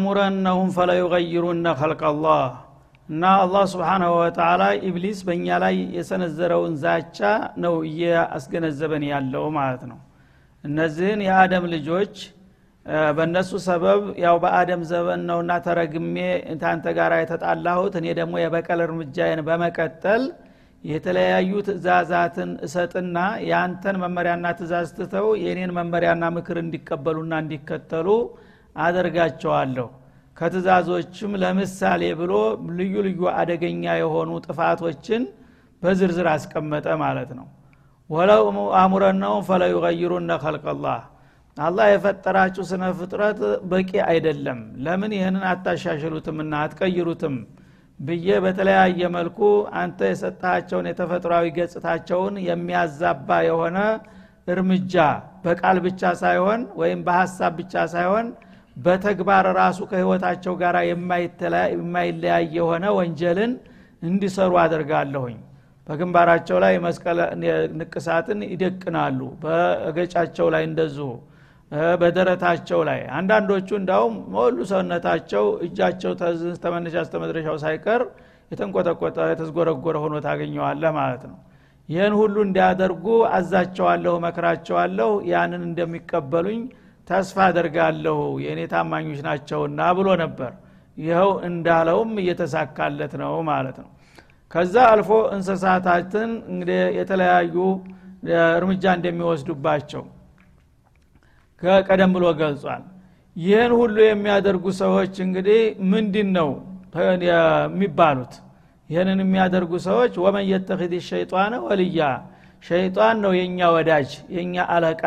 ወላ አሙረነሁም ፈለዩገይሩነ ኸልቀላህ እና አላህ ስብሓናሁ ወተላ ኢብሊስ በእኛ ላይ የሰነዘረውን ዛቻ ነው እያስገነዘበን ያለው ማለት ነው። እነዚህን የአደም ልጆች በእነሱ ሰበብ ያው በአደም ዘመን ነውና ተረግሜ ታንተ ጋር የተጣላሁት እኔ ደግሞ የበቀል እርምጃዬን በመቀጠል የተለያዩ ትእዛዛትን እሰጥና የአንተን መመሪያና ትእዛዝ ትተው የእኔን መመሪያና ምክር እንዲቀበሉና እንዲከተሉ አደርጋቸዋለሁ። ከትእዛዞችም ለምሳሌ ብሎ ልዩ ልዩ አደገኛ የሆኑ ጥፋቶችን በዝርዝር አስቀመጠ ማለት ነው። ወለው አሙረነውም ፈለዩገይሩነ ከልቀላህ አላህ የፈጠራችሁ ስነ ፍጥረት በቂ አይደለም። ለምን ይህንን አታሻሽሉትምና አትቀይሩትም ብዬ በተለያየ መልኩ አንተ የሰጣቸውን የተፈጥሯዊ ገጽታቸውን የሚያዛባ የሆነ እርምጃ በቃል ብቻ ሳይሆን ወይም በሀሳብ ብቻ ሳይሆን በተግባር ራሱ ከህይወታቸው ጋር የማይለያይ የሆነ ወንጀልን እንዲሰሩ አደርጋለሁኝ። በግንባራቸው ላይ መስቀል ንቅሳትን ይደቅናሉ። በገጫቸው ላይ እንደዚሁ በደረታቸው ላይ። አንዳንዶቹ እንዳውም ሁሉ ሰውነታቸው እጃቸው ተመነሻ ስተመድረሻው ሳይቀር የተንቆጠቆጠ የተዝጎረጎረ ሆኖ ታገኘዋለህ ማለት ነው። ይህን ሁሉ እንዲያደርጉ አዛቸዋለሁ መክራቸዋለሁ ያንን እንደሚቀበሉኝ ተስፋ አደርጋለሁ የእኔ ታማኞች ናቸውና ብሎ ነበር። ይኸው እንዳለውም እየተሳካለት ነው ማለት ነው። ከዛ አልፎ እንስሳታትን እንግዲህ የተለያዩ እርምጃ እንደሚወስዱባቸው ከቀደም ብሎ ገልጿል። ይህን ሁሉ የሚያደርጉ ሰዎች እንግዲህ ምንድን ነው የሚባሉት? ይህንን የሚያደርጉ ሰዎች ወመን የተክድ ሸይጣን ወልያ ሸይጣን ነው የእኛ ወዳጅ የእኛ አለቃ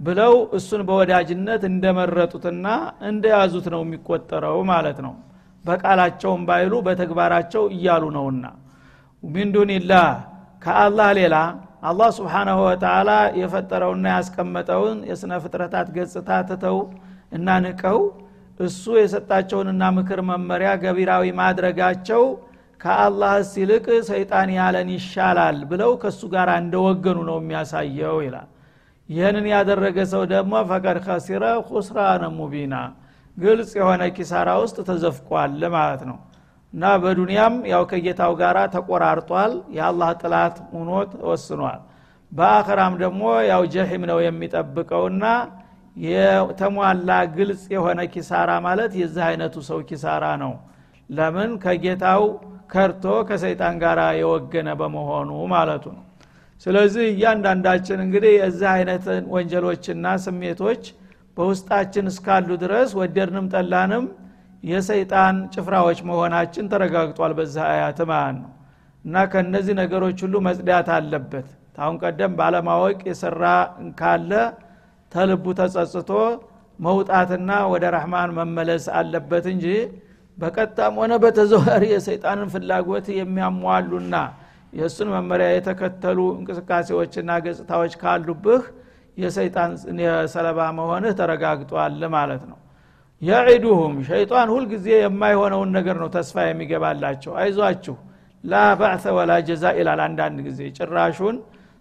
ብለው እሱን በወዳጅነት እንደመረጡትና እንደያዙት ነው የሚቆጠረው ማለት ነው። በቃላቸውም ባይሉ በተግባራቸው እያሉ ነውና። ሚን ዱንላህ ከአላህ ሌላ አላህ ስብሓናሁ ወተላ የፈጠረውና ያስቀመጠውን የስነ ፍጥረታት ገጽታ ትተው እና ንቀው እሱ የሰጣቸውንና ምክር መመሪያ ገቢራዊ ማድረጋቸው ከአላህ ሲልቅ ሰይጣን ያለን ይሻላል ብለው ከእሱ ጋር እንደወገኑ ነው የሚያሳየው ይላል ይህንን ያደረገ ሰው ደግሞ ፈቀድ ከሲረ ኩስራነ ሙቢና ግልጽ የሆነ ኪሳራ ውስጥ ተዘፍቋል ማለት ነው። እና በዱንያም ያው ከጌታው ጋር ተቆራርጧል። የአላህ ጥላት ሆኖ ተወስኗል። በአኸራም ደግሞ ያው ጀሒም ነው የሚጠብቀውና የተሟላ ግልጽ የሆነ ኪሳራ ማለት የዚህ አይነቱ ሰው ኪሳራ ነው። ለምን? ከጌታው ከርቶ ከሰይጣን ጋር የወገነ በመሆኑ ማለቱ ነው ስለዚህ እያንዳንዳችን እንግዲህ የዚህ አይነት ወንጀሎችና ስሜቶች በውስጣችን እስካሉ ድረስ ወደድንም ጠላንም የሰይጣን ጭፍራዎች መሆናችን ተረጋግጧል በዚህ አያት ማለት ነው። እና ከእነዚህ ነገሮች ሁሉ መጽዳት አለበት። ታሁን ቀደም ባለማወቅ የሰራ ካለ ተልቡ ተጸጽቶ መውጣትና ወደ ረህማን መመለስ አለበት እንጂ በቀጣም ሆነ በተዘዋሪ የሰይጣንን ፍላጎት የሚያሟሉና የእሱን መመሪያ የተከተሉ እንቅስቃሴዎችና ገጽታዎች ካሉብህ የሰይጣን ሰለባ መሆንህ ተረጋግጧል ማለት ነው። የዒዱሁም ሸይጣን ሁልጊዜ የማይሆነውን ነገር ነው ተስፋ የሚገባላቸው። አይዟችሁ ላ ባዕተ ወላ ጀዛ ይላል አንዳንድ ጊዜ። ጭራሹን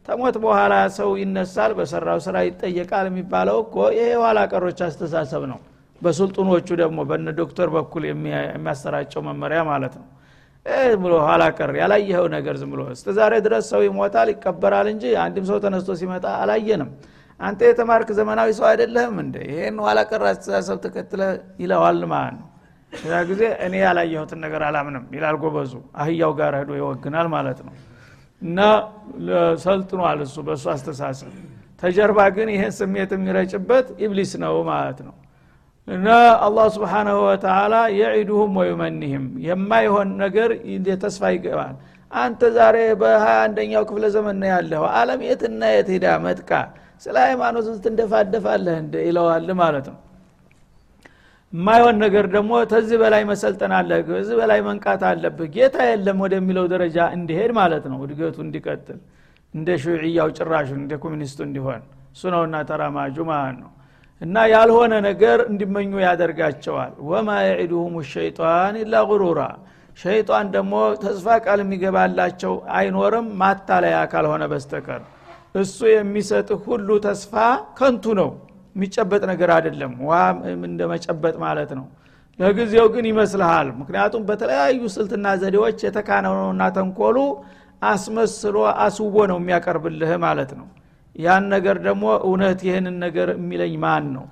ተሞት በኋላ ሰው ይነሳል በሰራው ስራ ይጠየቃል የሚባለው እኮ ይሄ የኋላ ቀሮች አስተሳሰብ ነው። በሱልጡኖቹ ደግሞ በነ ዶክተር በኩል የሚያሰራጨው መመሪያ ማለት ነው ብሎ ኋላ ቀር ያላየኸው ነገር ዝም ብሎ እስተ ዛሬ ድረስ ሰው ይሞታል ይቀበራል እንጂ አንድም ሰው ተነስቶ ሲመጣ አላየንም። አንተ የተማርክ ዘመናዊ ሰው አይደለህም እንደ ይሄን ኋላ ቀር አስተሳሰብ ተከትለ ይለዋል ማለት ነው። ያ ጊዜ እኔ ያላየሁትን ነገር አላምንም ይላል ጎበዙ። አህያው ጋር ሄዶ ይወግናል ማለት ነው። እና ሰልጥኗል እሱ በእሱ አስተሳሰብ። ተጀርባ ግን ይህን ስሜት የሚረጭበት ኢብሊስ ነው ማለት ነው እና አላህ ስብሓናሁ ወተላ የዒዱሁም ወዩመኒህም የማይሆን ነገር ተስፋ ይገባል። አንተ ዛሬ በሀያ አንደኛው ክፍለ ዘመን ነው ያለኸው። አለም የትና የት ሄዳ መጥቃ? ስለ ሃይማኖት ትንደፋደፋለህ እንደ ይለዋል ማለት ነው። የማይሆን ነገር ደግሞ ተዚህ በላይ መሰልጠን አለህ ከዚህ በላይ መንቃት አለብህ ጌታ የለም ወደሚለው ደረጃ እንዲሄድ ማለት ነው። እድገቱ እንዲቀጥል እንደ ሹዕያው ጭራሹን እንደ ኮሚኒስቱ እንዲሆን። እሱ ነውና ተራማጁ ማለት ነው እና ያልሆነ ነገር እንዲመኙ ያደርጋቸዋል። ወማ የዒዱሁም ሸይጣን ኢላ ጉሩራ። ሸይጣን ደግሞ ተስፋ ቃል የሚገባላቸው አይኖርም ማታለያ ካልሆነ በስተቀር። እሱ የሚሰጥ ሁሉ ተስፋ ከንቱ ነው የሚጨበጥ ነገር አይደለም። ውሃ እንደ መጨበጥ ማለት ነው። ለጊዜው ግን ይመስልሃል። ምክንያቱም በተለያዩ ስልትና ዘዴዎች የተካነውና ተንኮሉ አስመስሎ አስውቦ ነው የሚያቀርብልህ ማለት ነው ያን ነገር ደግሞ እውነት ይህንን ነገር የሚለኝ ማን ነው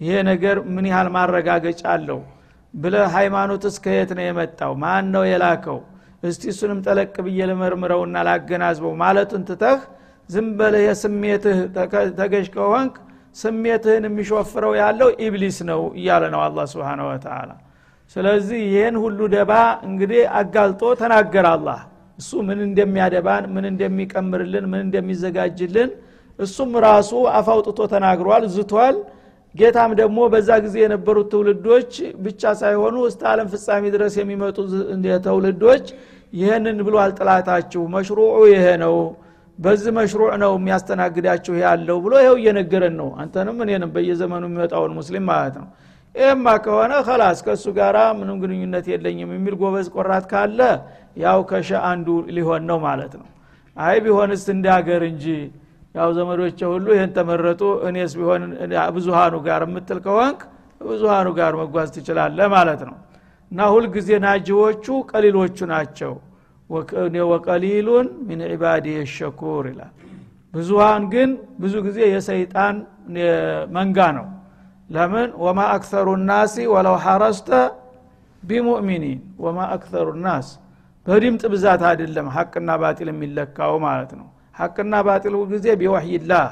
ይሄ ነገር ምን ያህል ማረጋገጫ አለው? ብለ ሃይማኖት እስከ የት ነው የመጣው? ማን ነው የላከው? እስቲ እሱንም ጠለቅ ብዬ ልመርምረውና ላገናዝበው ማለቱን ትተህ ዝም በለህ የስሜትህ ተገዥ ከሆንክ ስሜትህን የሚሾፍረው ያለው ኢብሊስ ነው እያለ ነው አላ ስብን ወተላ ስለዚህ ይህን ሁሉ ደባ እንግዲህ አጋልጦ ተናገረ አላህ። እሱ ምን እንደሚያደባን ምን እንደሚቀምርልን ምን እንደሚዘጋጅልን እሱም ራሱ አፋውጥቶ ተናግሯል ዝቷል። ጌታም ደግሞ በዛ ጊዜ የነበሩት ትውልዶች ብቻ ሳይሆኑ እስተ አለም ፍጻሜ ድረስ የሚመጡ ትውልዶች ይህንን ብሏል ጥላታችሁ መሽሩዑ ይሄ ነው በዚህ መሽሩዕ ነው የሚያስተናግዳችሁ ያለው ብሎ ይኸው እየነገረን ነው። አንተንም እኔንም በየዘመኑ የሚመጣውን ሙስሊም ማለት ነው። ይህማ ከሆነ ከላስ ከእሱ ጋር ምንም ግንኙነት የለኝም የሚል ጎበዝ ቆራት ካለ ያው ከሸ አንዱ ሊሆን ነው ማለት ነው። አይ ቢሆንስ እንደ ሀገር እንጂ ያው ዘመዶቼ ሁሉ ይህን ተመረጡ። እኔስ ቢሆን ብዙሃኑ ጋር የምትል ከሆንክ ብዙሃኑ ጋር መጓዝ ትችላለህ ማለት ነው። እና ሁልጊዜ ናጂዎቹ ቀሊሎቹ ናቸው። وقليل من عبادي الشكور ይላል። ብዙሃን ግን ብዙ ጊዜ የሰይጣን መንጋ ነው። ለምን? وما أكثر الناس ولو حرصت بمؤمنين وما أكثر الناس። በድምጥ ብዛት አይደለም ሐቅና ባጢል የሚለካው ማለት ነው ሐቅና ባጢል ጊዜ بوحي الله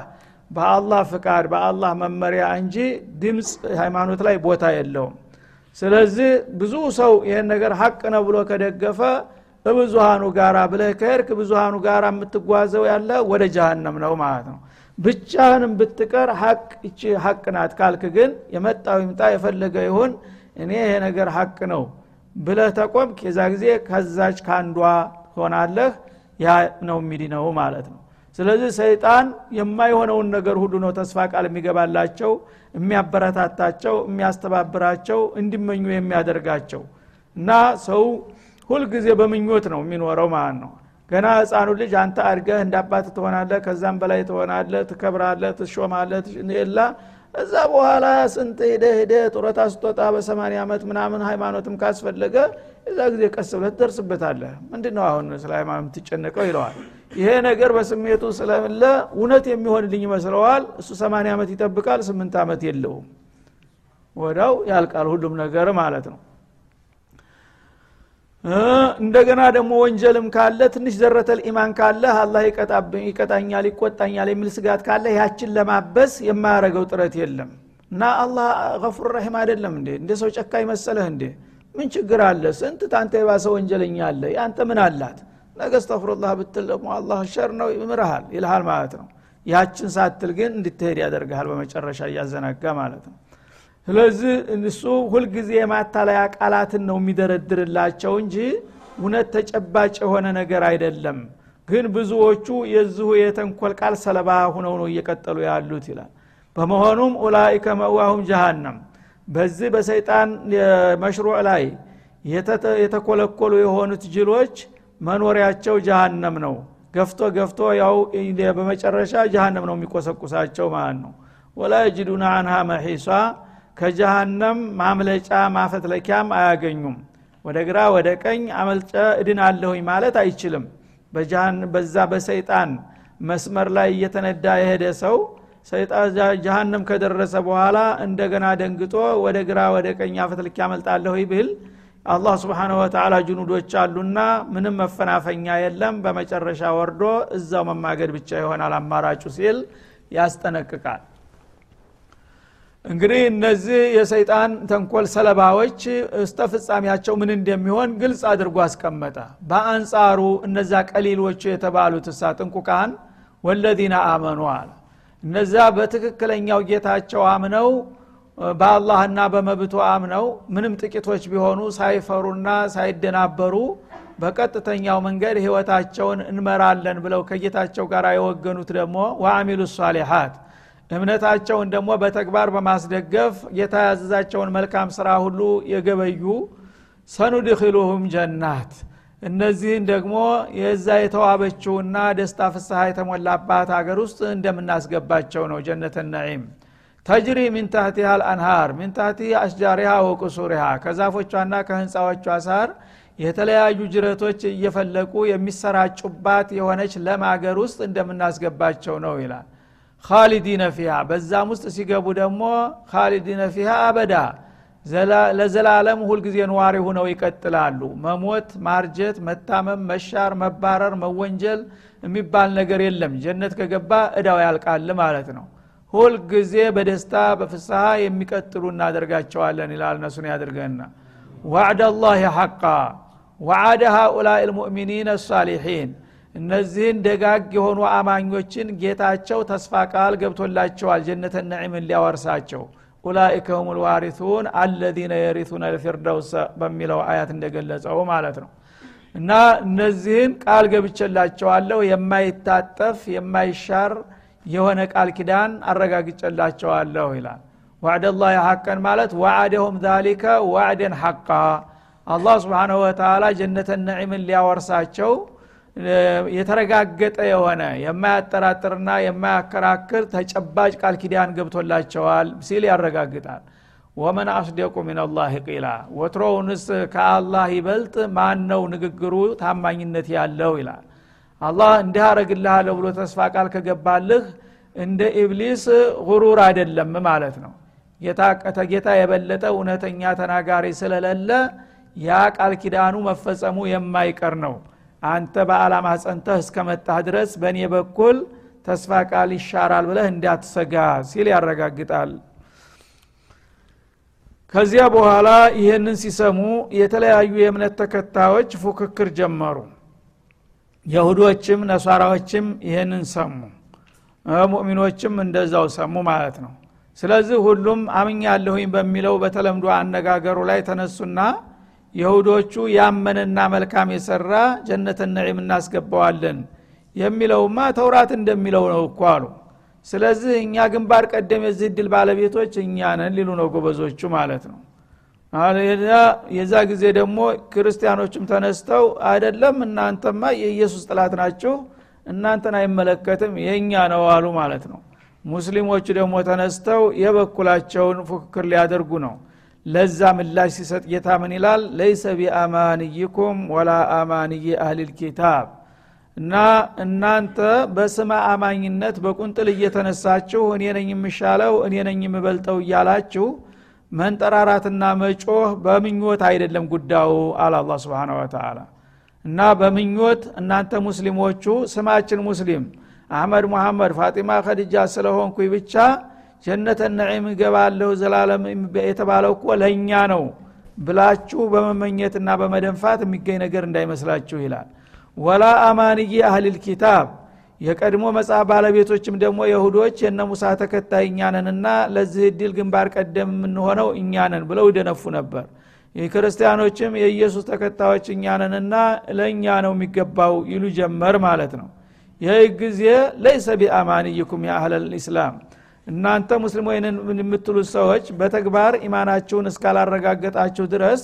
በአላህ ፍቃድ በአላህ መመሪያ እንጂ ድምፅ ሃይማኖት ላይ ቦታ የለውም። ስለዚህ ብዙ ሰው ይህን ነገር ሐቅ ነው ብሎ ከደገፈ በብዙሃኑ ጋራ ብለህ ከሄድክ ብዙሃኑ ጋራ የምትጓዘው ያለ ወደ ጀሃነም ነው ማለት ነው። ብቻህንም ብትቀር ሀቅ እቺ ሀቅ ናት ካልክ ግን የመጣው ይምጣ የፈለገ ይሁን እኔ ይሄ ነገር ሀቅ ነው ብለህ ተቆምክ። የዛ ጊዜ ከዛች ከአንዷ ሆናለህ ያ ነው የሚድነው ማለት ነው። ስለዚህ ሰይጣን የማይሆነውን ነገር ሁሉ ነው ተስፋ ቃል የሚገባላቸው የሚያበረታታቸው የሚያስተባብራቸው እንዲመኙ የሚያደርጋቸው። እና ሰው ሁልጊዜ በምኞት ነው የሚኖረው ማለት ነው። ገና ህፃኑ ልጅ አንተ አድገህ እንዳባት ትሆናለህ ከዛም በላይ ትሆናለህ ትከብራለህ ትሾማለህ ላ እዛ በኋላ ስንት ሄደ ሄደ ጡረታ ስጦጣ በሰማኒያ ዓመት ምናምን ሃይማኖትም ካስፈለገ እዛ ጊዜ ቀስ ብለህ ትደርስበታለህ። ምንድ ነው አሁን ስለ ሃይማኖት የምትጨነቀው ይለዋል። ይሄ ነገር በስሜቱ ስለምለ እውነት የሚሆንልኝ ይመስለዋል። እሱ ሰማኒያ ዓመት ይጠብቃል ስምንት ዓመት የለውም። ወዳው ያልቃል ሁሉም ነገር ማለት ነው እንደገና ደግሞ ወንጀልም ካለ ትንሽ ዘረተል ኢማን ካለ አላህ ይቀጣኛል ይቆጣኛል የሚል ስጋት ካለ ያችን ለማበስ የማያረገው ጥረት የለም። እና አላህ ገፉር ረሒም አይደለም እንዴ? እንደ ሰው ጨካኝ መሰለህ እንዴ? ምን ችግር አለ? ስንት ታንተ የባሰ ወንጀለኛ አለ? ያንተ ምን አላት? ነገ እስተፍሩላህ ብትል ደግሞ አላህ ሸር ነው ይምርሃል ይልሃል ማለት ነው። ያችን ሳትል ግን እንድትሄድ ያደርግሃል በመጨረሻ እያዘናጋ ማለት ነው ስለዚህ እሱ ሁልጊዜ የማታለያ ቃላትን ነው የሚደረድርላቸው እንጂ እውነት ተጨባጭ የሆነ ነገር አይደለም። ግን ብዙዎቹ የዚሁ የተንኮል ቃል ሰለባ ሁነው ነው እየቀጠሉ ያሉት ይላል። በመሆኑም ኡላይከ መዋሁም ጀሃነም። በዚህ በሰይጣን መሽሩዕ ላይ የተኮለኮሉ የሆኑት ጅሎች መኖሪያቸው ጀሃነም ነው። ገፍቶ ገፍቶ ያው በመጨረሻ ጀሃነም ነው የሚቆሰቁሳቸው ማለት ነው። ወላ የጅዱና አንሃ መሒሷ ከጀሃነም ማምለጫ ማፈትለኪያም አያገኙም። ወደ ግራ ወደ ቀኝ አመልጨ እድን አለሁኝ ማለት አይችልም። በዛ በሰይጣን መስመር ላይ እየተነዳ የሄደ ሰው ጀሃነም ከደረሰ በኋላ እንደገና ደንግጦ ወደ ግራ ወደ ቀኝ አፈትልኪ ያመልጣለሁ ብል አላህ ስብሓነ ወተላ ጅኑዶች አሉና ምንም መፈናፈኛ የለም። በመጨረሻ ወርዶ እዛው መማገድ ብቻ ይሆናል አማራጩ ሲል ያስጠነቅቃል እንግዲህ እነዚህ የሰይጣን ተንኮል ሰለባዎች እስተ ፍጻሜያቸው ምን እንደሚሆን ግልጽ አድርጎ አስቀመጠ። በአንጻሩ እነዛ ቀሊሎቹ የተባሉት እሳ ጥንቁቃን ወለዚነ አመኑ አለ። እነዛ በትክክለኛው ጌታቸው አምነው በአላህና በመብቱ አምነው ምንም ጥቂቶች ቢሆኑ ሳይፈሩና ሳይደናበሩ በቀጥተኛው መንገድ ህይወታቸውን እንመራለን ብለው ከጌታቸው ጋር የወገኑት ደግሞ ወአሚሉ ሷሊሓት እምነታቸውን ደግሞ በተግባር በማስደገፍ ጌታ ያዘዛቸውን መልካም ስራ ሁሉ የገበዩ ሰኑድኪሉሁም ጀናት። እነዚህን ደግሞ የዛ የተዋበችውና ደስታ ፍስሐ የተሞላባት ሀገር ውስጥ እንደምናስገባቸው ነው ጀነተ ነዒም። ተጅሪ ሚን ታህቲሃ አልአንሃር ሚን ታህቲ አስጃሪሃ ወቁሱሪሃ። ከዛፎቿና ከህንፃዎቿ ሳር የተለያዩ ጅረቶች እየፈለቁ የሚሰራጩባት የሆነች ለም አገር ውስጥ እንደምናስገባቸው ነው ይላል ካሊዲነ ፊሃ በዛም ውስጥ ሲገቡ ደግሞ ካሊዲነ ፊሃ አበዳ። ለዘላለም ሁልጊዜ ነዋሪ ሁነው ይቀጥላሉ። መሞት ማርጀት መታመም መሻር መባረር መወንጀል የሚባል ነገር የለም። ጀነት ከገባ እዳው ያልቃል ማለት ነው። ሁልጊዜ በደስታ በፍስሐ የሚቀጥሉ እናደርጋቸዋለን ይላል እነሱን ያድርገና ዋዕድ አላህ ሐቃ ወዓደ ሃኡላء ልሙእሚኒን ሳሊሒን እነዚህን ደጋግ የሆኑ አማኞችን ጌታቸው ተስፋ ቃል ገብቶላቸዋል። ጀነተ ነዒምን ሊያወርሳቸው። ኡላኢከ ሁም ልዋሪቱን አለዚነ የሪቱነ ልፊርደውስ በሚለው አያት እንደገለጸው ማለት ነው። እና እነዚህን ቃል ገብቸላቸዋለሁ የማይታጠፍ የማይሻር የሆነ ቃል ኪዳን አረጋግጨላቸዋለሁ ይላል። ዋዕደ ላህ ሐቀን ማለት ዋዕደሁም ዛሊከ ዋዕደን ሐቃ አላህ ስብሓንሁ ወተላ ጀነተ ነዒምን ሊያወርሳቸው የተረጋገጠ የሆነ የማያጠራጥርና የማያከራክር ተጨባጭ ቃል ኪዳን ገብቶላቸዋል ሲል ያረጋግጣል። ومن أصدق من الله قيلا ወትሮውንስ ከአላህ ይበልጥ ማን ነው ንግግሩ ታማኝነት ያለው ይላል። አላህ እንዲህ አረግልሃለሁ ብሎ ተስፋ ቃል ከገባልህ እንደ ኢብሊስ غرور አይደለም ማለት ነው። ጌታ የበለጠ እውነተኛ ተናጋሪ ስለሌለ ያ ቃል ኪዳኑ መፈጸሙ የማይቀር ነው አንተ በአላማ ጸንተህ እስከመጣህ ድረስ በእኔ በኩል ተስፋ ቃል ይሻራል ብለህ እንዳትሰጋ ሲል ያረጋግጣል። ከዚያ በኋላ ይህንን ሲሰሙ የተለያዩ የእምነት ተከታዮች ፉክክር ጀመሩ። የሁዶችም ነሷራዎችም ይህንን ሰሙ። ሙእሚኖችም እንደዛው ሰሙ ማለት ነው። ስለዚህ ሁሉም አምኛለሁኝ በሚለው በተለምዶ አነጋገሩ ላይ ተነሱና የሁዶቹ ያመነና መልካም የሰራ ጀነተ ነዒም እናስገባዋለን የሚለውማ ተውራት እንደሚለው ነው እኮ አሉ። ስለዚህ እኛ ግንባር ቀደም የዚህ ድል ባለቤቶች እኛ ነን ሊሉ ነው ጎበዞቹ ማለት ነው። የዛ ጊዜ ደግሞ ክርስቲያኖችም ተነስተው አይደለም እናንተማ የኢየሱስ ጥላት ናችሁ እናንተን አይመለከትም የእኛ ነው አሉ ማለት ነው። ሙስሊሞቹ ደግሞ ተነስተው የበኩላቸውን ፉክክር ሊያደርጉ ነው ለዛ ምላሽ ሲሰጥ ጌታ ምን ይላል? ለይሰ ቢአማንይኩም ወላ አማንይ አህሊል ኪታብ። እና እናንተ በስመ አማኝነት በቁንጥል እየተነሳችሁ እኔ ነኝ የምሻለው እኔ ነኝ የምበልጠው እያላችሁ መንጠራራትና መጮህ በምኞት አይደለም ጉዳዩ አለ አላ ስብን ወተላ እና በምኞት እናንተ ሙስሊሞቹ ስማችን ሙስሊም አህመድ ሙሐመድ ፋጢማ ከድጃ ስለሆንኩ ብቻ ጀነተ ነዒም እገባለሁ ዘላለም የተባለው እኮ ለእኛ ነው ብላችሁ በመመኘትና በመደንፋት የሚገኝ ነገር እንዳይመስላችሁ ይላል። ወላ አማንይ አህሊል ኪታብ። የቀድሞ መጽሐፍ ባለቤቶችም ደግሞ የሁዶች የነ ሙሳ ተከታይ እኛነንና ለዚህ እድል ግንባር ቀደም የምንሆነው እኛነን ብለው ይደነፉ ነበር። ክርስቲያኖችም የኢየሱስ ተከታዮች እኛነንና ለእኛ ነው የሚገባው ይሉ ጀመር ማለት ነው። ይህ ጊዜ ለይሰ ቢአማንይኩም የአህለል ኢስላም እናንተ ሙስሊም ወይንን የምትሉት ሰዎች በተግባር ኢማናችሁን እስካላረጋገጣችሁ ድረስ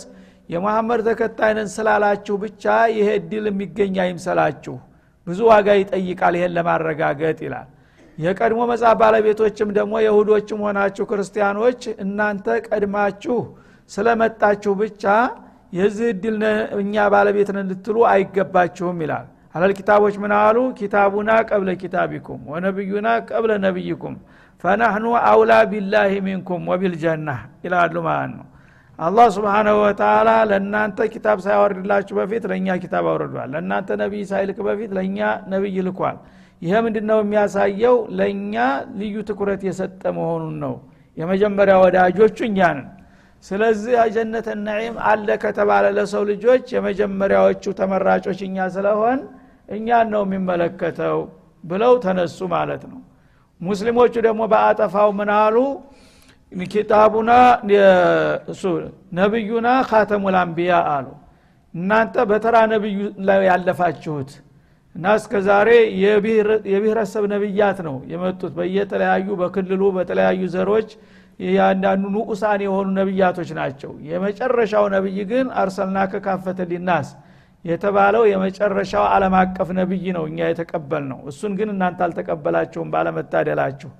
የመሐመድ ተከታይነን ስላላችሁ ብቻ ይሄ እድል የሚገኝ አይምሰላችሁ። ብዙ ዋጋ ይጠይቃል ይሄን ለማረጋገጥ ይላል። የቀድሞ መጽሐፍ ባለቤቶችም ደግሞ የሁዶችም ሆናችሁ ክርስቲያኖች እናንተ ቀድማችሁ ስለመጣችሁ ብቻ የዚህ እድል እኛ ባለቤትን ልትሉ አይገባችሁም ይላል። አለል ኪታቦች ምን አሉ? ኪታቡና ቀብለ ኪታቢኩም ወነቢዩና ቀብለ ነቢይኩም ፈናህኑ አውላ ቢላህ ሚንኩም ወቢልጀና ይላሉ ማለት ነው። አላህ ስብሓናሁ ወተላ ለእናንተ ኪታብ ሳያወርድላችሁ በፊት ለእኛ ኪታብ አውርዷል። ለእናንተ ነቢይ ሳይልክ በፊት ለእኛ ነቢይ ልኳል። ይህ ምንድን ነው የሚያሳየው? ለእኛ ልዩ ትኩረት የሰጠ መሆኑን ነው። የመጀመሪያ ወዳጆቹ እኛ ነን። ስለዚህ ጀነት ነዒም አለ ከተባለ ለሰው ልጆች የመጀመሪያዎቹ ተመራጮች እኛ ስለሆን እኛን ነው የሚመለከተው ብለው ተነሱ ማለት ነው ሙስሊሞቹ ደግሞ በአጠፋው ምናሉ ኪታቡና እሱ ነቢዩና ካተሙል አንቢያ አሉ። እናንተ በተራ ነቢዩ ላይ ያለፋችሁት እና እስከ ዛሬ የብሔረሰብ ነቢያት ነው የመጡት። በየተለያዩ በክልሉ በተለያዩ ዘሮች የአንዳንዱ ንዑሳን የሆኑ ነቢያቶች ናቸው። የመጨረሻው ነቢይ ግን አርሰልና ከካፈተ ሊናስ የተባለው የመጨረሻው ዓለም አቀፍ ነቢይ ነው እኛ የተቀበል ነው እሱን ግን እናንተ አልተቀበላችሁም ባለመታደላችሁ።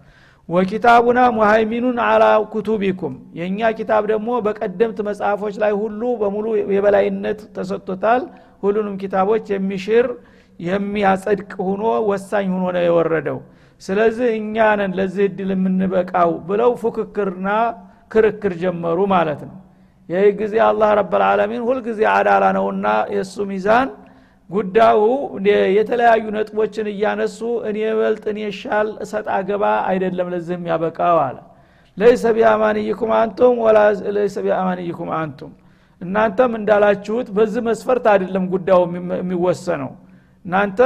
ወኪታቡና ሙሃይሚኑን አላ ኩቱቢኩም የእኛ ኪታብ ደግሞ በቀደምት መጽሐፎች ላይ ሁሉ በሙሉ የበላይነት ተሰጥቶታል። ሁሉንም ኪታቦች የሚሽር የሚያጸድቅ ሁኖ ወሳኝ ሁኖ ነው የወረደው። ስለዚህ እኛ ነን ለዚህ እድል የምንበቃው ብለው ፉክክርና ክርክር ጀመሩ ማለት ነው ይህ ጊዜ አላህ ረብልዓለሚን ሁልጊዜ አዳላ ነውና የእሱ ሚዛን ጉዳዩ የተለያዩ ነጥቦችን እያነሱ እኔ በልጥ እኔ ሻል እሰጥ አገባ አይደለም ለዚህ የሚያበቃው አለ። ለይሰ ቢአማንይኩም አንቱም ወላ ለይሰ ቢአማንይኩም አንቱም። እናንተም እንዳላችሁት በዚህ መስፈርት አይደለም ጉዳዩ የሚወሰነው። እናንተ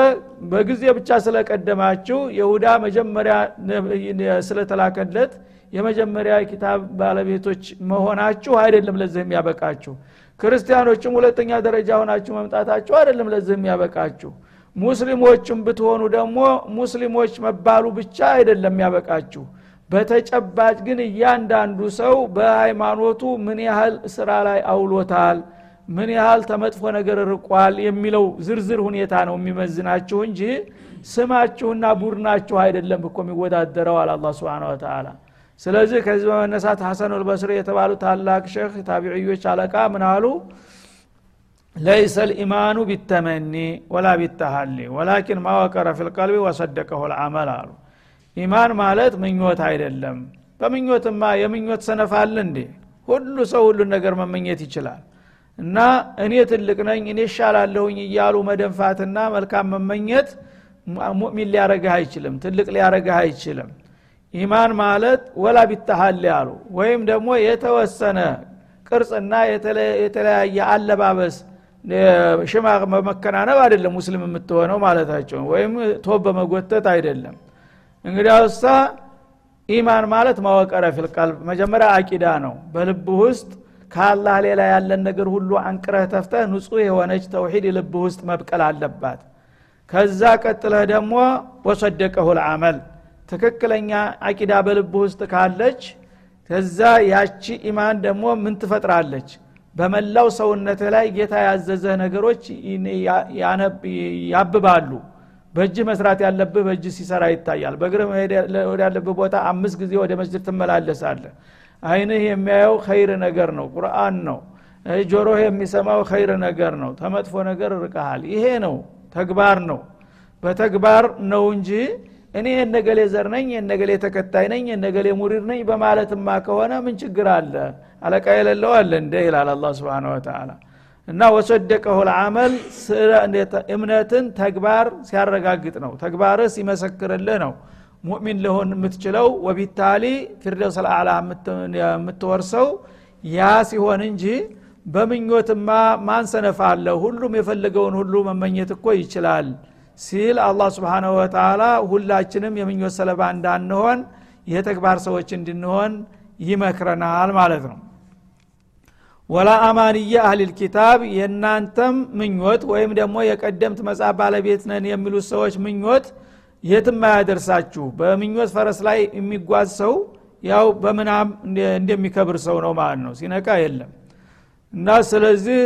በጊዜ ብቻ ስለቀደማችሁ የሁዳ መጀመሪያ ስለተላከለት የመጀመሪያ ኪታብ ባለቤቶች መሆናችሁ አይደለም ለዚህ የሚያበቃችሁ። ክርስቲያኖችም ሁለተኛ ደረጃ ሆናችሁ መምጣታችሁ አይደለም ለዚህ የሚያበቃችሁ። ሙስሊሞችም ብትሆኑ ደግሞ ሙስሊሞች መባሉ ብቻ አይደለም የሚያበቃችሁ። በተጨባጭ ግን እያንዳንዱ ሰው በሃይማኖቱ ምን ያህል ስራ ላይ አውሎታል ምን ያህል ተመጥፎ ነገር ርቋል የሚለው ዝርዝር ሁኔታ ነው የሚመዝናችሁ እንጂ ስማችሁና ቡድናችሁ አይደለም እኮ የሚወዳደረው አላ ስብን ስለዚህ ከዚህ በመነሳት ሐሰን አልበስሪ የተባሉ ታላቅ ሼክ ታቢዕዮች አለቃ ምን አሉ? ليس الإيمان بالتمني ولا بالتحلي ولكن ما وقر في القلب وصدقه العمل አሉ። ኢማን ማለት ምኞት አይደለም። በምኞትማ የምኞት ሰነፋል እንዴ? ሁሉ ሰው ሁሉን ነገር መመኘት ይችላል። እና እኔ ትልቅ ነኝ እኔ ሻላለሁኝ እያሉ መደንፋትና መልካም መመኘት ሙእሚን ሊያረግህ አይችልም ትልቅ ሊያረግህ አይችልም ኢማን ማለት ወላ ቢታሃል አሉ። ወይም ደግሞ የተወሰነ ቅርጽና የተለያየ አለባበስ ሽማቅ በመከናነብ አይደለም ሙስሊም የምትሆነው ማለታቸው ወይም ቶብ በመጎተት አይደለም። እንግዲያውሳ ኢማን ማለት ማወቀረ ፊልቀልብ መጀመሪያ አቂዳ ነው። በልብ ውስጥ ከአላህ ሌላ ያለን ነገር ሁሉ አንቅረህ ተፍተህ ንጹህ የሆነች ተውሂድ ልብ ውስጥ መብቀል አለባት። ከዛ ቀጥለህ ደግሞ ወሰደቀሁ ልአመል ትክክለኛ አቂዳ በልብ ውስጥ ካለች ከዛ ያቺ ኢማን ደግሞ ምን ትፈጥራለች? በመላው ሰውነት ላይ ጌታ ያዘዘህ ነገሮች ያብባሉ። በእጅህ መስራት ያለብህ በእጅህ ሲሰራ ይታያል። በእግር ወደ ያለብህ ቦታ አምስት ጊዜ ወደ መስጅድ ትመላለሳለህ። አይንህ የሚያየው ኸይር ነገር ነው ቁርአን ነው። ጆሮህ የሚሰማው ኸይር ነገር ነው። ተመጥፎ ነገር ርቀሃል። ይሄ ነው ተግባር ነው። በተግባር ነው እንጂ እኔ የነገሌ ዘር ነኝ የነገሌ ተከታይ ነኝ የነገሌ ሙሪር ነኝ በማለትማ ከሆነ ምን ችግር አለ? አለቃ የሌለው አለ እንደ ይላል አላ ስብን ወተላ እና ወሰደቀሁ ልአመል እምነትን ተግባር ሲያረጋግጥ ነው። ተግባርህ ሲመሰክርልህ ነው። ሙእሚን ልሆን የምትችለው ወቢታሊ ፊርደውስ ልአላ የምትወርሰው ያ ሲሆን እንጂ በምኞትማ ማንሰነፍ አለ። ሁሉም የፈለገውን ሁሉ መመኘት እኮ ይችላል ሲል አላህ ስብሓንሁ ወተላ ሁላችንም የምኞት ሰለባ እንዳንሆን የተግባር ሰዎች እንድንሆን ይመክረናል ማለት ነው። ወላ አማንየ አህሊል ኪታብ የእናንተም ምኞት ወይም ደግሞ የቀደምት መጽሐፍ ባለቤት ነን የሚሉት ሰዎች ምኞት የትም አያደርሳችሁ። በምኞት ፈረስ ላይ የሚጓዝ ሰው ያው በምናም እንደሚከብር ሰው ነው ማለት ነው። ሲነቃ የለም። እና ስለዚህ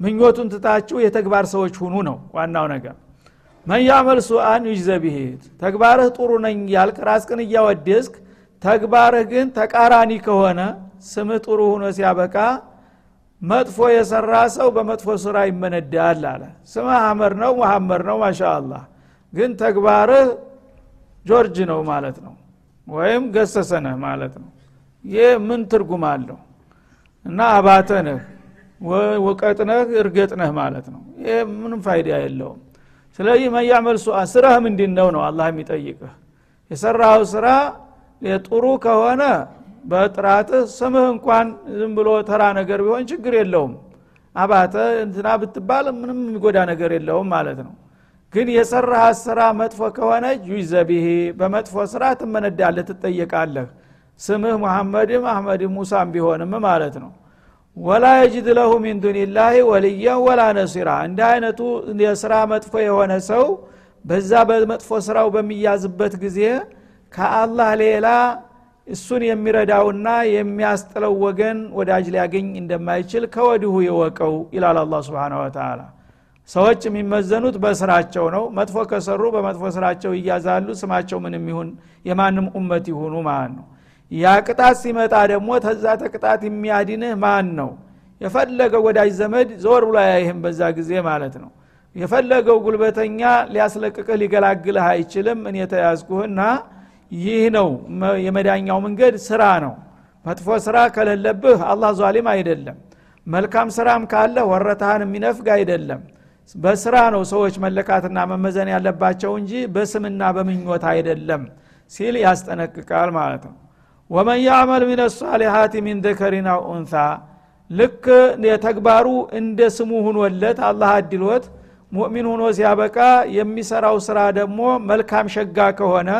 ምኞቱን ትታችሁ የተግባር ሰዎች ሁኑ ነው ዋናው ነገር መን ያዕመል ሱአን ዩጅዘ ተግባርህ ጥሩ ነኝ ያልክ ራስቅን እያወደስክ ተግባርህ ግን ተቃራኒ ከሆነ ስምህ ጥሩ ሁኖ ሲያበቃ መጥፎ የሰራ ሰው በመጥፎ ስራ ይመነዳል አለ። ስምህ አመር ነው መሐመድ ነው ማሻ ግን ተግባርህ ጆርጅ ነው ማለት ነው ወይም ገሰሰ ነህ ማለት ነው። ይህ ምን ትርጉም አለው? እና አባተ ነህ ውቀት ነህ እርገጥ ነህ ማለት ነው። ይህ ምንም ፋይዳ የለውም ስለዚህ መያመል ሱአ ስራህ ምንድን ነው ነው አላህ የሚጠይቅህ። የሰራው ስራ ጥሩ ከሆነ በጥራትህ ስምህ እንኳን ዝም ብሎ ተራ ነገር ቢሆን ችግር የለውም። አባተ እንትና ብትባል ምንም የሚጎዳ ነገር የለውም ማለት ነው። ግን የሰራህ ስራ መጥፎ ከሆነ ዩዘቢሂ በመጥፎ ስራ ትመነዳለህ ትጠየቃለህ። ስምህ ሙሐመድም አህመድም ሙሳም ቢሆንም ማለት ነው ወላ የጅድ ለሁ ሚን ዱንላህ ወልያን ወላ ነሲራ። እንደ አይነቱ የስራ መጥፎ የሆነ ሰው በዛ በመጥፎ ስራው በሚያዝበት ጊዜ ከአላህ ሌላ እሱን የሚረዳውና የሚያስጥለው ወገን ወዳጅ ሊያገኝ እንደማይችል ከወዲሁ የወቀው ይላል አላ ስብን ወተላ ሰዎች የሚመዘኑት በስራቸው ነው። መጥፎ ከሰሩ በመጥፎ ስራቸው ይያዛሉ። ስማቸው ምንም ይሁን የማንም ኡመት ይሁኑ ማለት ነው ያ ቅጣት ሲመጣ ደግሞ ተዛ ተቅጣት የሚያድንህ ማን ነው የፈለገው ወዳጅ ዘመድ ዞር ብሎ ያይህም በዛ ጊዜ ማለት ነው። የፈለገው ጉልበተኛ ሊያስለቅቅህ ሊገላግልህ አይችልም። እኔ ተያዝኩህና ይህ ነው የመዳኛው መንገድ ስራ ነው። መጥፎ ስራ ከሌለብህ አላህ ዟሊም አይደለም። መልካም ስራም ካለ ወረታህን የሚነፍግ አይደለም። በስራ ነው ሰዎች መለካትና መመዘን ያለባቸው እንጂ በስምና በምኞት አይደለም ሲል ያስጠነቅቃል ማለት ነው ወመን ያዕመል ምን ሳሊሓት ሚን ዘከሪን አው ኡንታ ልክ የተግባሩ እንደ ስሙ ሁኖለት አላህ አድሎት ሙእሚን ሆኖ ሲያበቃ የሚሰራው ስራ ደግሞ መልካም ሸጋ ከሆነ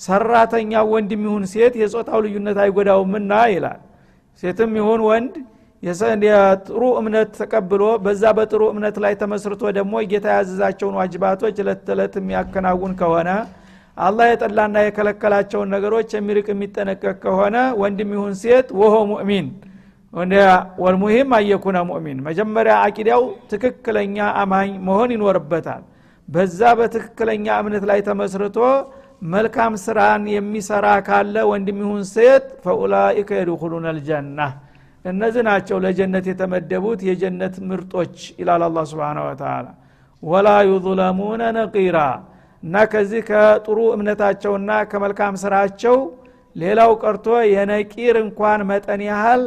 ሰራተኛ ወንድ ይሁን ሴት የጾታው ልዩነት አይጎዳውምና ይላል። ሴትም ይሁን ወንድ የጥሩ እምነት ተቀብሎ በዛ በጥሩ እምነት ላይ ተመስርቶ ደግሞ ጌታ ያዘዛቸውን ዋጅባቶች እለት ተዕለት የሚያከናውን ከሆነ አላህ የጠላና የከለከላቸውን ነገሮች የሚርቅ የሚጠነቀቅ ከሆነ ወንድም ይሁን ሴት ወሆ ሙእሚን። ወልሙሂም አየኩነ ሙእሚን። መጀመሪያ አቂዳው ትክክለኛ አማኝ መሆን ይኖርበታል። በዛ በትክክለኛ እምነት ላይ ተመስርቶ መልካም ስራን የሚሰራ ካለ ወንድም ይሁን ሴት ፈኡላኢከ የድኩሉን አልጀና እነዚህ ናቸው ለጀነት የተመደቡት የጀነት ምርጦች ይላል አላ ስብን ወተላ ወላ ዩظለሙነ ነቂራ እና ከዚህ ከጥሩ እምነታቸውና ከመልካም ስራቸው ሌላው ቀርቶ የነቂር እንኳን መጠን ያህል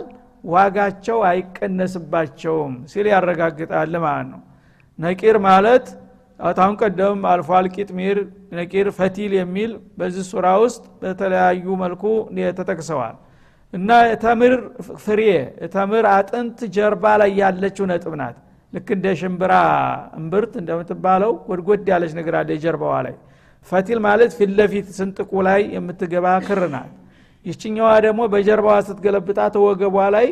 ዋጋቸው አይቀነስባቸውም ሲል ያረጋግጣል ማለት ነው። ነቂር ማለት አሁን ቀደም አልፏል ቂጥሚር ነቂር ፈቲል የሚል በዚህ ሱራ ውስጥ በተለያዩ መልኩ ተጠቅሰዋል። እና የተምር ፍሬ የተምር አጥንት ጀርባ ላይ ያለችው ነጥብ ናት ልክ እንደ ሽምብራ እምብርት እንደምትባለው ጎድጎድ ያለች ነገር አለ ጀርባዋ ላይ። ፈቲል ማለት ፊት ለፊት ስንጥቁ ላይ የምትገባ ክር ናት። ይችኛዋ ደግሞ በጀርባዋ ስትገለብጣት ወገቧ ላይ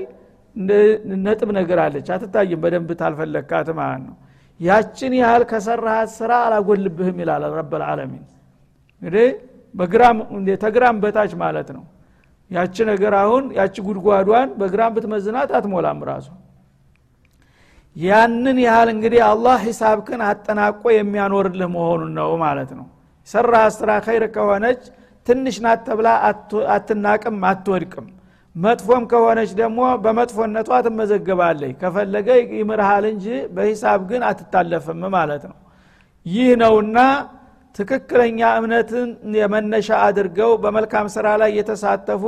ነጥብ ነገር አለች። አትታይም በደንብ ታልፈለግካት ማለት ነው። ያችን ያህል ከሰራሃት ስራ አላጎልብህም ይላል ረበልዓለሚን እንግዲህ ተግራም በታች ማለት ነው። ያቺ ነገር አሁን ያቺ ጉድጓዷን በግራም ብትመዝናት አትሞላም ራሱ ያንን ያህል እንግዲህ አላህ ሂሳብክን አጠናቆ የሚያኖርልህ መሆኑን ነው ማለት ነው። ሰራ ስራ ኸይር ከሆነች ትንሽ ናት ተብላ አትናቅም አትወድቅም። መጥፎም ከሆነች ደግሞ በመጥፎነቷ ትመዘገባለች ከፈለገ ይምርሃል እንጂ በሂሳብ ግን አትታለፍም ማለት ነው። ይህ ነውና ትክክለኛ እምነትን የመነሻ አድርገው በመልካም ስራ ላይ የተሳተፉ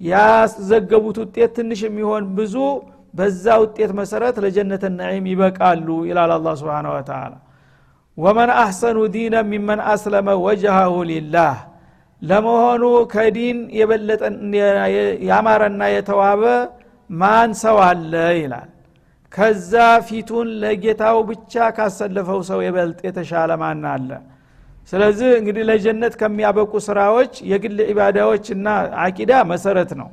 ያዘገቡት ውጤት ትንሽ የሚሆን ብዙ በዛ ውጤት መሰረት ለጀነት ነዒም ይበቃሉ ይላል አላ ስብን ወተላ ወመን አሕሰኑ ዲነ ሚመን አስለመ ወጅሃሁ ሊላህ። ለመሆኑ ከዲን የበለጠ ያማረና የተዋበ ማን ሰው አለ ይላል። ከዛ ፊቱን ለጌታው ብቻ ካሰለፈው ሰው የበልጥ የተሻለ ማን አለ? ስለዚህ እንግዲህ ለጀነት ከሚያበቁ ስራዎች የግል ዒባዳዎችና አቂዳ መሰረት ነው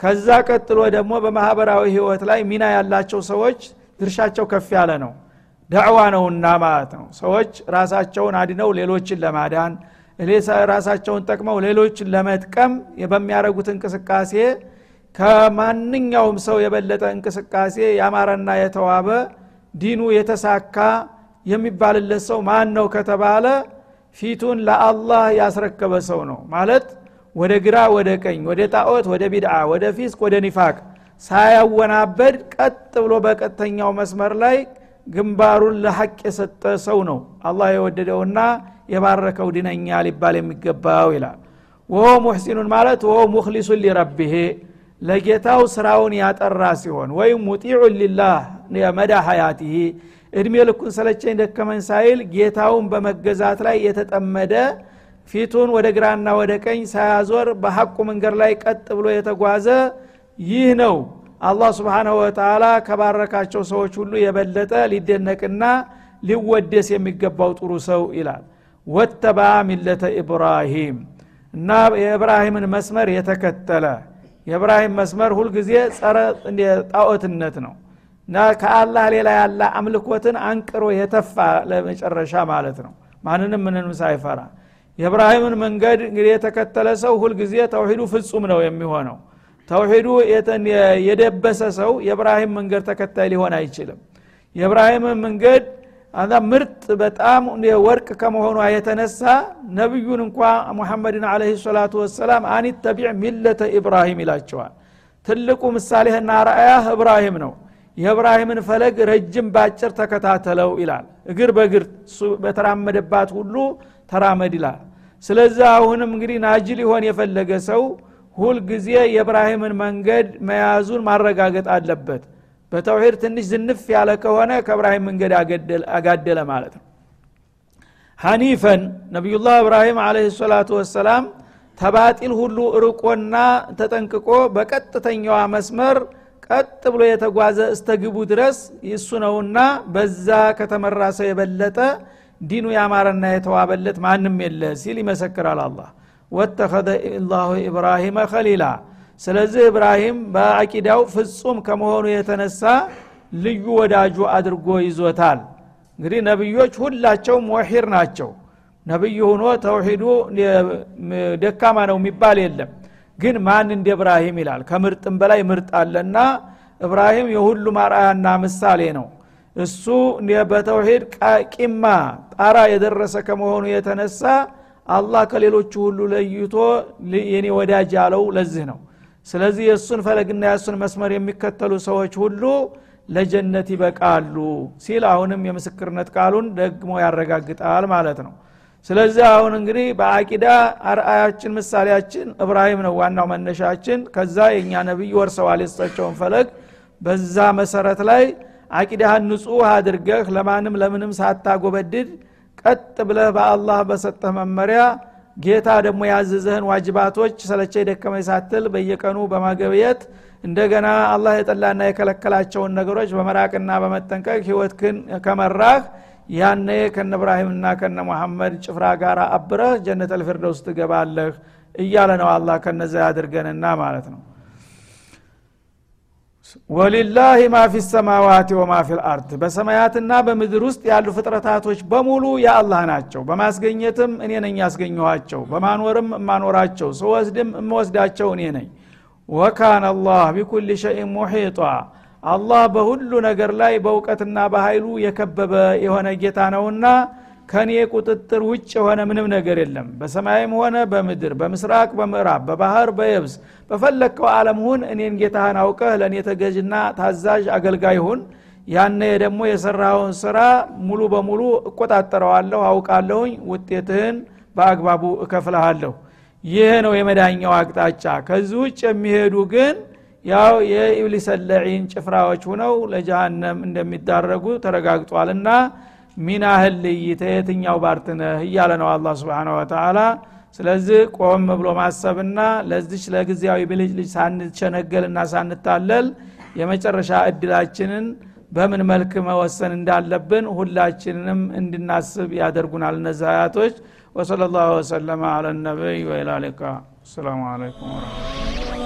ከዛ ቀጥሎ ደግሞ በማህበራዊ ህይወት ላይ ሚና ያላቸው ሰዎች ድርሻቸው ከፍ ያለ ነው። ዳዕዋ ነውና ማለት ነው። ሰዎች ራሳቸውን አድነው ሌሎችን ለማዳን ራሳቸውን ጠቅመው ሌሎችን ለመጥቀም በሚያደረጉት እንቅስቃሴ ከማንኛውም ሰው የበለጠ እንቅስቃሴ ያማረና የተዋበ ዲኑ የተሳካ የሚባልለት ሰው ማን ነው ከተባለ ፊቱን ለአላህ ያስረከበ ሰው ነው። ማለት ወደ ግራ ወደ ቀኝ ወደ ጣዖት ወደ ቢድዓ ወደ ፊስቅ ወደ ኒፋቅ ሳያወናበድ ቀጥ ብሎ በቀጥተኛው መስመር ላይ ግንባሩን ለሐቅ የሰጠ ሰው ነው። አላህ የወደደውና የባረከው ድነኛ ሊባል የሚገባው ይላል። ወሆ ሙሕሲኑን ማለት ወሆ ሙክሊሱን ሊረቢሄ ለጌታው ስራውን ያጠራ ሲሆን ወይም ሙጢዑን ሊላህ መዳ ሀያቲህ እድሜ ልኩን ሰለቸኝ ደከመን ሳይል ጌታውን በመገዛት ላይ የተጠመደ ፊቱን ወደ ግራና ወደ ቀኝ ሳያዞር በሐቁ መንገድ ላይ ቀጥ ብሎ የተጓዘ ይህ ነው። አላህ ስብሓናሁ ወተላ ከባረካቸው ሰዎች ሁሉ የበለጠ ሊደነቅና ሊወደስ የሚገባው ጥሩ ሰው ይላል። ወተባ ሚለተ ኢብራሂም እና የእብራሂምን መስመር የተከተለ። የእብራሂም መስመር ሁልጊዜ ጸረ ጣዖትነት ነው እና ከአላህ ሌላ ያለ አምልኮትን አንቅሮ የተፋ ለመጨረሻ ማለት ነው። ማንንም ምንንም ሳይፈራ የእብራሂምን መንገድ እንግዲህ የተከተለ ሰው ሁልጊዜ ተውሂዱ ፍጹም ነው የሚሆነው። ተውሂዱ የደበሰ ሰው የእብራሂም መንገድ ተከታይ ሊሆን አይችልም። የእብራሂምን መንገድ አዛ ምርጥ በጣም ወርቅ ከመሆኗ የተነሳ ነቢዩን እንኳ ሙሐመድን አለህ ሰላቱ ወሰላም አኒተቢዕ ሚለተ ኢብራሂም ይላቸዋል። ትልቁ ምሳሌህና ራእያህ እብራሂም ነው። የእብራሂምን ፈለግ ረጅም ባጭር ተከታተለው ይላል። እግር በእግር በተራመደባት ሁሉ ተራመድ ይላል። ስለዚህ አሁንም እንግዲህ ናጅ ሊሆን የፈለገ ሰው ሁልጊዜ የእብራሂምን መንገድ መያዙን ማረጋገጥ አለበት። በተውሂድ ትንሽ ዝንፍ ያለ ከሆነ ከእብራሂም መንገድ አጋደለ ማለት ነው። ሐኒፈን ነቢዩላህ እብራሂም አለህ ሰላቱ ወሰላም ተባጢል ሁሉ ርቆና ተጠንቅቆ በቀጥተኛዋ መስመር ቀጥ ብሎ የተጓዘ እስተግቡ ድረስ እሱ ነውና በዛ ከተመራ ሰው የበለጠ ዲኑ ያማረና የተዋበለት ማንም የለ ሲል ይመሰክራል አላህ። ወተኸዘ ላሁ ኢብራሂመ ከሊላ ስለዚህ እብራሂም በአቂዳው ፍጹም ከመሆኑ የተነሳ ልዩ ወዳጁ አድርጎ ይዞታል። እንግዲህ ነቢዮች ሁላቸው ሞሒር ናቸው። ነቢይ ሆኖ ተውሂዱ ደካማ ነው የሚባል የለም። ግን ማን እንደ እብራሂም ይላል? ከምርጥም በላይ ምርጥ አለና እብራሂም የሁሉም አርአያና ምሳሌ ነው እሱ በተውሂድ ቂማ ጣራ የደረሰ ከመሆኑ የተነሳ አላህ ከሌሎቹ ሁሉ ለይቶ የኔ ወዳጅ ያለው ለዚህ ነው። ስለዚህ የእሱን ፈለግና የእሱን መስመር የሚከተሉ ሰዎች ሁሉ ለጀነት ይበቃሉ ሲል አሁንም የምስክርነት ቃሉን ደግሞ ያረጋግጣል ማለት ነው። ስለዚህ አሁን እንግዲህ በአቂዳ አርአያችን ምሳሌያችን እብራሂም ነው ዋናው መነሻችን። ከዛ የእኛ ነቢይ ወርሰዋል የሳቸውን ፈለግ በዛ መሰረት ላይ አቂዳህን ንጹህ አድርገህ ለማንም ለምንም ሳታጎበድድ ቀጥ ብለህ በአላህ በሰጠህ መመሪያ ጌታ ደግሞ ያዘዘህን ዋጅባቶች ሰለቸ ደከመ ሳትል በየቀኑ በማገብየት እንደገና አላህ የጠላና የከለከላቸውን ነገሮች በመራቅና በመጠንቀቅ ህይወትክን ከመራህ ያነ ከነ እብራሂምና ከነ ሙሐመድ ጭፍራ ጋር አብረህ ጀነት አልፊርደውስ ትገባለህ እያለ ነው አላህ ከነዛ ያድርገንና ማለት ነው ወሊላህ ማ ፊ ሰማዋት ወማ ፊ ልአርድ በሰማያትና በምድር ውስጥ ያሉ ፍጥረታቶች በሙሉ የአላህ ናቸው። በማስገኘትም እኔ ነኝ ያስገኘኋቸው በማኖርም እማኖራቸው ስወስድም እምወስዳቸው እኔ ነኝ። ወካን አላህ ቢኩል ሸይን ሙሒጧ። አላህ በሁሉ ነገር ላይ በእውቀትና በኃይሉ የከበበ የሆነ ጌታ ነውና ከኔ ቁጥጥር ውጭ የሆነ ምንም ነገር የለም። በሰማይም ሆነ በምድር በምስራቅ በምዕራብ በባህር በየብስ በፈለግከው ዓለም ሁን። እኔን ጌታህን አውቀህ ለእኔ ተገዥና ታዛዥ አገልጋይ ሁን። ያነ ደግሞ የሰራውን ስራ ሙሉ በሙሉ እቆጣጠረዋለሁ አውቃለሁኝ። ውጤትህን በአግባቡ እከፍልሃለሁ። ይህ ነው የመዳኛው አቅጣጫ። ከዚህ ውጭ የሚሄዱ ግን ያው የኢብሊስ ጭፍራዎች ሁነው ለጀሃነም እንደሚዳረጉ ተረጋግጧልና ሚናህል ልይ ተየትኛው ባርትነህ እያለ ነው አላ ስብን ወተላ ስለዚህ ቆም ብሎ ማሰብና ለዚች ለጊዜያዊ ብልጭ ልጅ ሳንቸነገልና ሳንታለል የመጨረሻ እድላችንን በምን መልክ መወሰን እንዳለብን ሁላችንንም እንድናስብ ያደርጉናል እነዚህ አያቶች። ወሰለ ላሁ ወሰለማ አለ ነቢይ ወኢላ ሊቃ አሰላሙ አለይኩም ወረመቱላ